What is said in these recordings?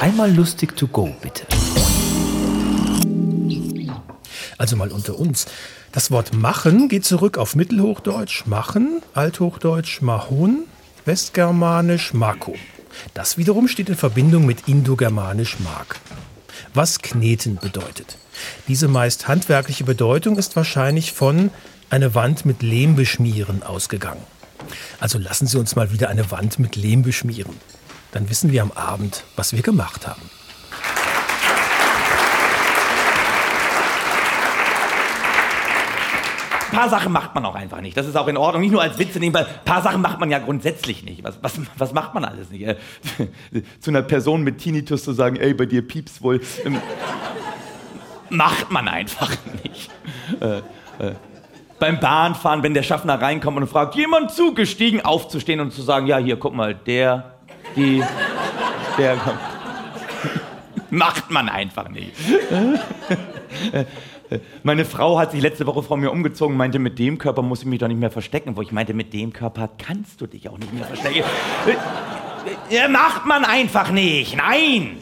Einmal lustig to go, bitte. Also mal unter uns. Das Wort machen geht zurück auf Mittelhochdeutsch machen, Althochdeutsch mahun, Westgermanisch mako. Das wiederum steht in Verbindung mit Indogermanisch mag. Was kneten bedeutet. Diese meist handwerkliche Bedeutung ist wahrscheinlich von eine Wand mit Lehm beschmieren ausgegangen. Also lassen Sie uns mal wieder eine Wand mit Lehm beschmieren. Dann wissen wir am Abend, was wir gemacht haben. Ein paar Sachen macht man auch einfach nicht. Das ist auch in Ordnung. Nicht nur als Witze nehmen, weil ein paar Sachen macht man ja grundsätzlich nicht. Was, was, was macht man alles nicht? Äh, zu einer Person mit Tinnitus zu sagen, ey, bei dir piepst wohl. Ähm, macht man einfach nicht. Äh, äh, beim Bahnfahren, wenn der Schaffner reinkommt und fragt, jemand zugestiegen, aufzustehen und zu sagen, ja, hier, guck mal, der, die, der kommt. Macht man einfach nicht. Meine Frau hat sich letzte Woche vor mir umgezogen und meinte, mit dem Körper muss ich mich doch nicht mehr verstecken. Wo ich meinte, mit dem Körper kannst du dich auch nicht mehr verstecken. Ja, macht man einfach nicht. Nein.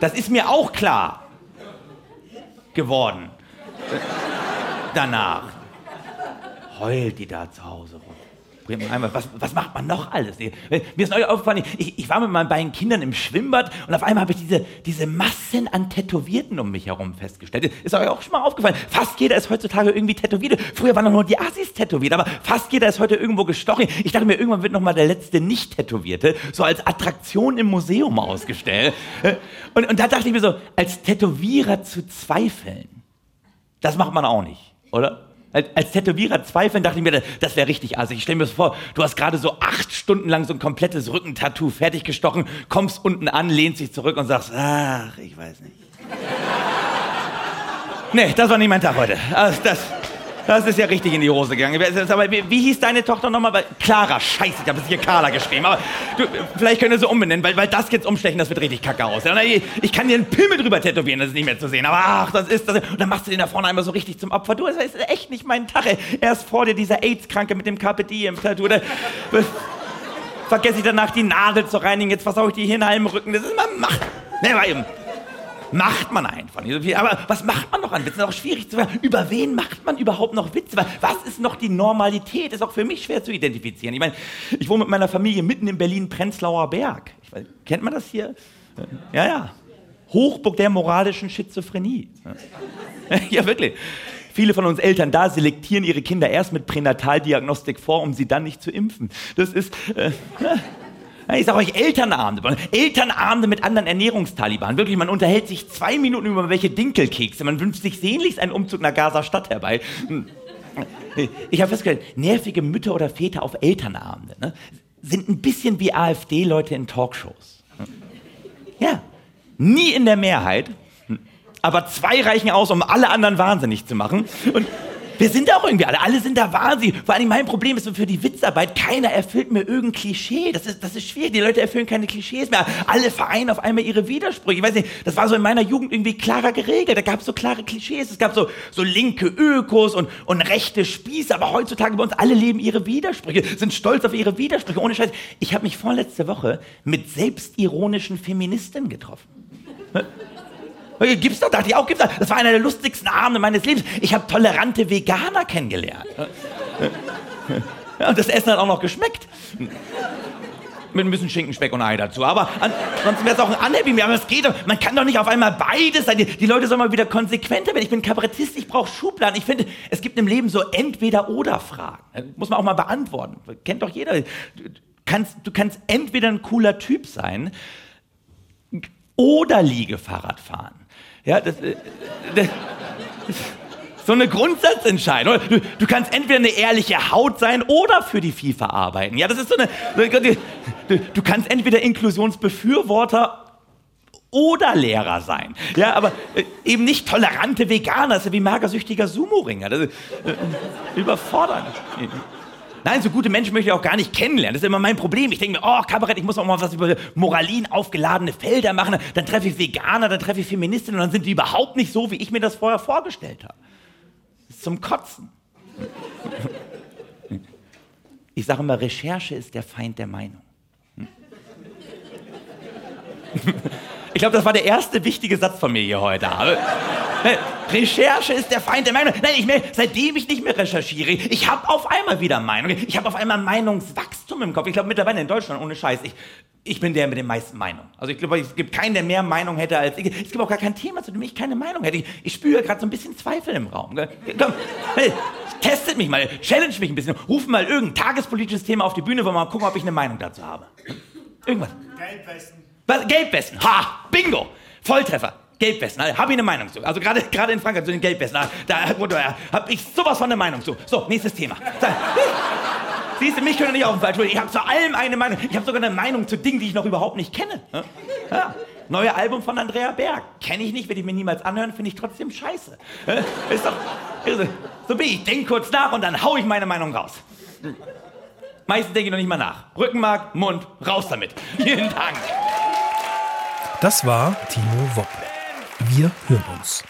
Das ist mir auch klar geworden. Danach heult die da zu Hause rum. Was, was, macht man noch alles? Mir ist neu aufgefallen, ich, ich, war mit meinen beiden Kindern im Schwimmbad und auf einmal habe ich diese, diese Massen an Tätowierten um mich herum festgestellt. Ist euch auch schon mal aufgefallen? Fast jeder ist heutzutage irgendwie tätowiert. Früher waren nur die Assis tätowiert, aber fast jeder ist heute irgendwo gestochen. Ich dachte mir, irgendwann wird noch mal der letzte Nicht-Tätowierte so als Attraktion im Museum ausgestellt. Und, und da dachte ich mir so, als Tätowierer zu zweifeln, das macht man auch nicht, oder? Als Tätowierer zweifeln dachte ich mir, das wäre richtig assig. Ich stelle mir das vor, du hast gerade so acht Stunden lang so ein komplettes Rückentattoo fertig gestochen, kommst unten an, lehnst dich zurück und sagst, ach, ich weiß nicht. nee, das war nicht mein Tag heute. Also das, das ist ja richtig in die Hose gegangen. Aber wie, wie hieß deine Tochter nochmal? Clara, scheiße, ich habe das hier Carla geschrieben. Aber du, vielleicht können wir sie umbenennen, weil, weil das jetzt umstechen, das wird richtig kacke aus. Ich kann dir einen Pimmel drüber tätowieren, das ist nicht mehr zu sehen. Aber ach, das ist das. Und dann machst du den da vorne einmal so richtig zum Opfer. Du, das ist echt nicht mein Tag. Erst vor dir dieser AIDS-Kranke mit dem Carpe Diem-Tattoo. Vergesse ich danach die Nadel zu reinigen. Jetzt versaue ich die Hirn im Rücken. Das ist immer Macht. Nee, war eben. Macht man einfach nicht so viel. Aber was macht man noch an Witzen? Das ist auch schwierig zu sagen. Über wen macht man überhaupt noch Witze? Was ist noch die Normalität? Ist auch für mich schwer zu identifizieren. Ich meine, ich wohne mit meiner Familie mitten in Berlin-Prenzlauer Berg. Weiß, kennt man das hier? Ja, ja. Hochburg der moralischen Schizophrenie. Ja, wirklich. Viele von uns Eltern da selektieren ihre Kinder erst mit Pränataldiagnostik vor, um sie dann nicht zu impfen. Das ist. Äh, ich sage euch Elternabende. Elternabende mit anderen Ernährungstaliban. Wirklich, man unterhält sich zwei Minuten über welche Dinkelkekse. Man wünscht sich sehnlichst einen Umzug nach Gaza-Stadt herbei. Ich habe festgestellt, nervige Mütter oder Väter auf Elternabende ne, sind ein bisschen wie AfD-Leute in Talkshows. Ja, nie in der Mehrheit, aber zwei reichen aus, um alle anderen wahnsinnig zu machen. Und wir sind auch irgendwie alle, alle sind da wahnsinnig. Vor allem mein Problem ist für die Witzarbeit, keiner erfüllt mir irgendein Klischee. Das ist, das ist schwierig. Die Leute erfüllen keine Klischees mehr. Alle vereinen auf einmal ihre Widersprüche. Ich weiß nicht, das war so in meiner Jugend irgendwie klarer geregelt. Da gab es so klare Klischees. Es gab so, so linke Ökos und, und rechte Spieße. Aber heutzutage bei uns alle leben ihre Widersprüche, sind stolz auf ihre Widersprüche. Ohne Scheiß. Ich habe mich vorletzte Woche mit selbstironischen Feministen getroffen. Gibt's doch, dachte ich auch, gibt's doch. Das war einer der lustigsten Abende meines Lebens. Ich habe tolerante Veganer kennengelernt. Und das Essen hat auch noch geschmeckt. Mit ein bisschen Schinken, Speck und Ei dazu. Aber ansonsten wäre es auch ein Unhappy Meal. Aber es geht doch. Man kann doch nicht auf einmal beides sein. Die, die Leute sollen mal wieder konsequenter werden. Ich bin Kabarettist, ich brauche Schubladen. Ich finde, es gibt im Leben so Entweder-Oder-Fragen. Muss man auch mal beantworten. Kennt doch jeder. Du kannst, du kannst entweder ein cooler Typ sein oder Liegefahrrad fahren. Ja, das, äh, das, das so eine Grundsatzentscheidung. Du, du, kannst entweder eine ehrliche Haut sein oder für die FIFA arbeiten. Ja, das ist so eine. Du, du kannst entweder Inklusionsbefürworter oder Lehrer sein. Ja, aber äh, eben nicht tolerante Veganer, wie magersüchtiger Sumo-Ringer. Das ist äh, überfordernd. Nein, so gute Menschen möchte ich auch gar nicht kennenlernen. Das ist immer mein Problem. Ich denke mir, oh, Kabarett, ich muss auch mal was über Moralin aufgeladene Felder machen. Dann treffe ich Veganer, dann treffe ich Feministinnen und dann sind die überhaupt nicht so, wie ich mir das vorher vorgestellt habe. Das ist zum Kotzen. Ich sage immer, Recherche ist der Feind der Meinung. Ich glaube, das war der erste wichtige Satz von mir hier heute. Aber, ne, Recherche ist der Feind der Meinung. Nein, ich mehr, seitdem ich nicht mehr recherchiere, ich habe auf einmal wieder Meinung. Ich habe auf einmal Meinungswachstum im Kopf. Ich glaube mittlerweile in Deutschland, ohne Scheiß, ich, ich bin der mit den meisten Meinungen. Also ich glaube, es gibt keinen, der mehr Meinung hätte als ich. Es gibt auch gar kein Thema, zu dem ich keine Meinung hätte. Ich, ich spüre gerade so ein bisschen Zweifel im Raum. Gell? Komm, hey, testet mich mal, challenge mich ein bisschen. Rufen mal irgendein tagespolitisches Thema auf die Bühne, wollen wir mal gucken, ob ich eine Meinung dazu habe. Irgendwas. Gelbwesten. Was? Gelbwesten. Ha! Bingo! Volltreffer. Gelbwesten, habe ich eine Meinung zu. Also gerade gerade in Frankreich zu den Gelbwesten, da, da habe ich sowas von eine Meinung zu. So, nächstes Thema. Siehst du, mich können nicht auf den Fall Ich habe zu allem eine Meinung. Ich habe sogar eine Meinung zu Dingen, die ich noch überhaupt nicht kenne. Ja. Neue Album von Andrea Berg. Kenne ich nicht, werde ich mir niemals anhören, finde ich trotzdem scheiße. Ist doch, so bin ich. Denk kurz nach und dann hau ich meine Meinung raus. Meistens denke ich noch nicht mal nach. Rückenmark, Mund, raus damit. Vielen Dank. Das war Timo Woppe. Wir hören uns.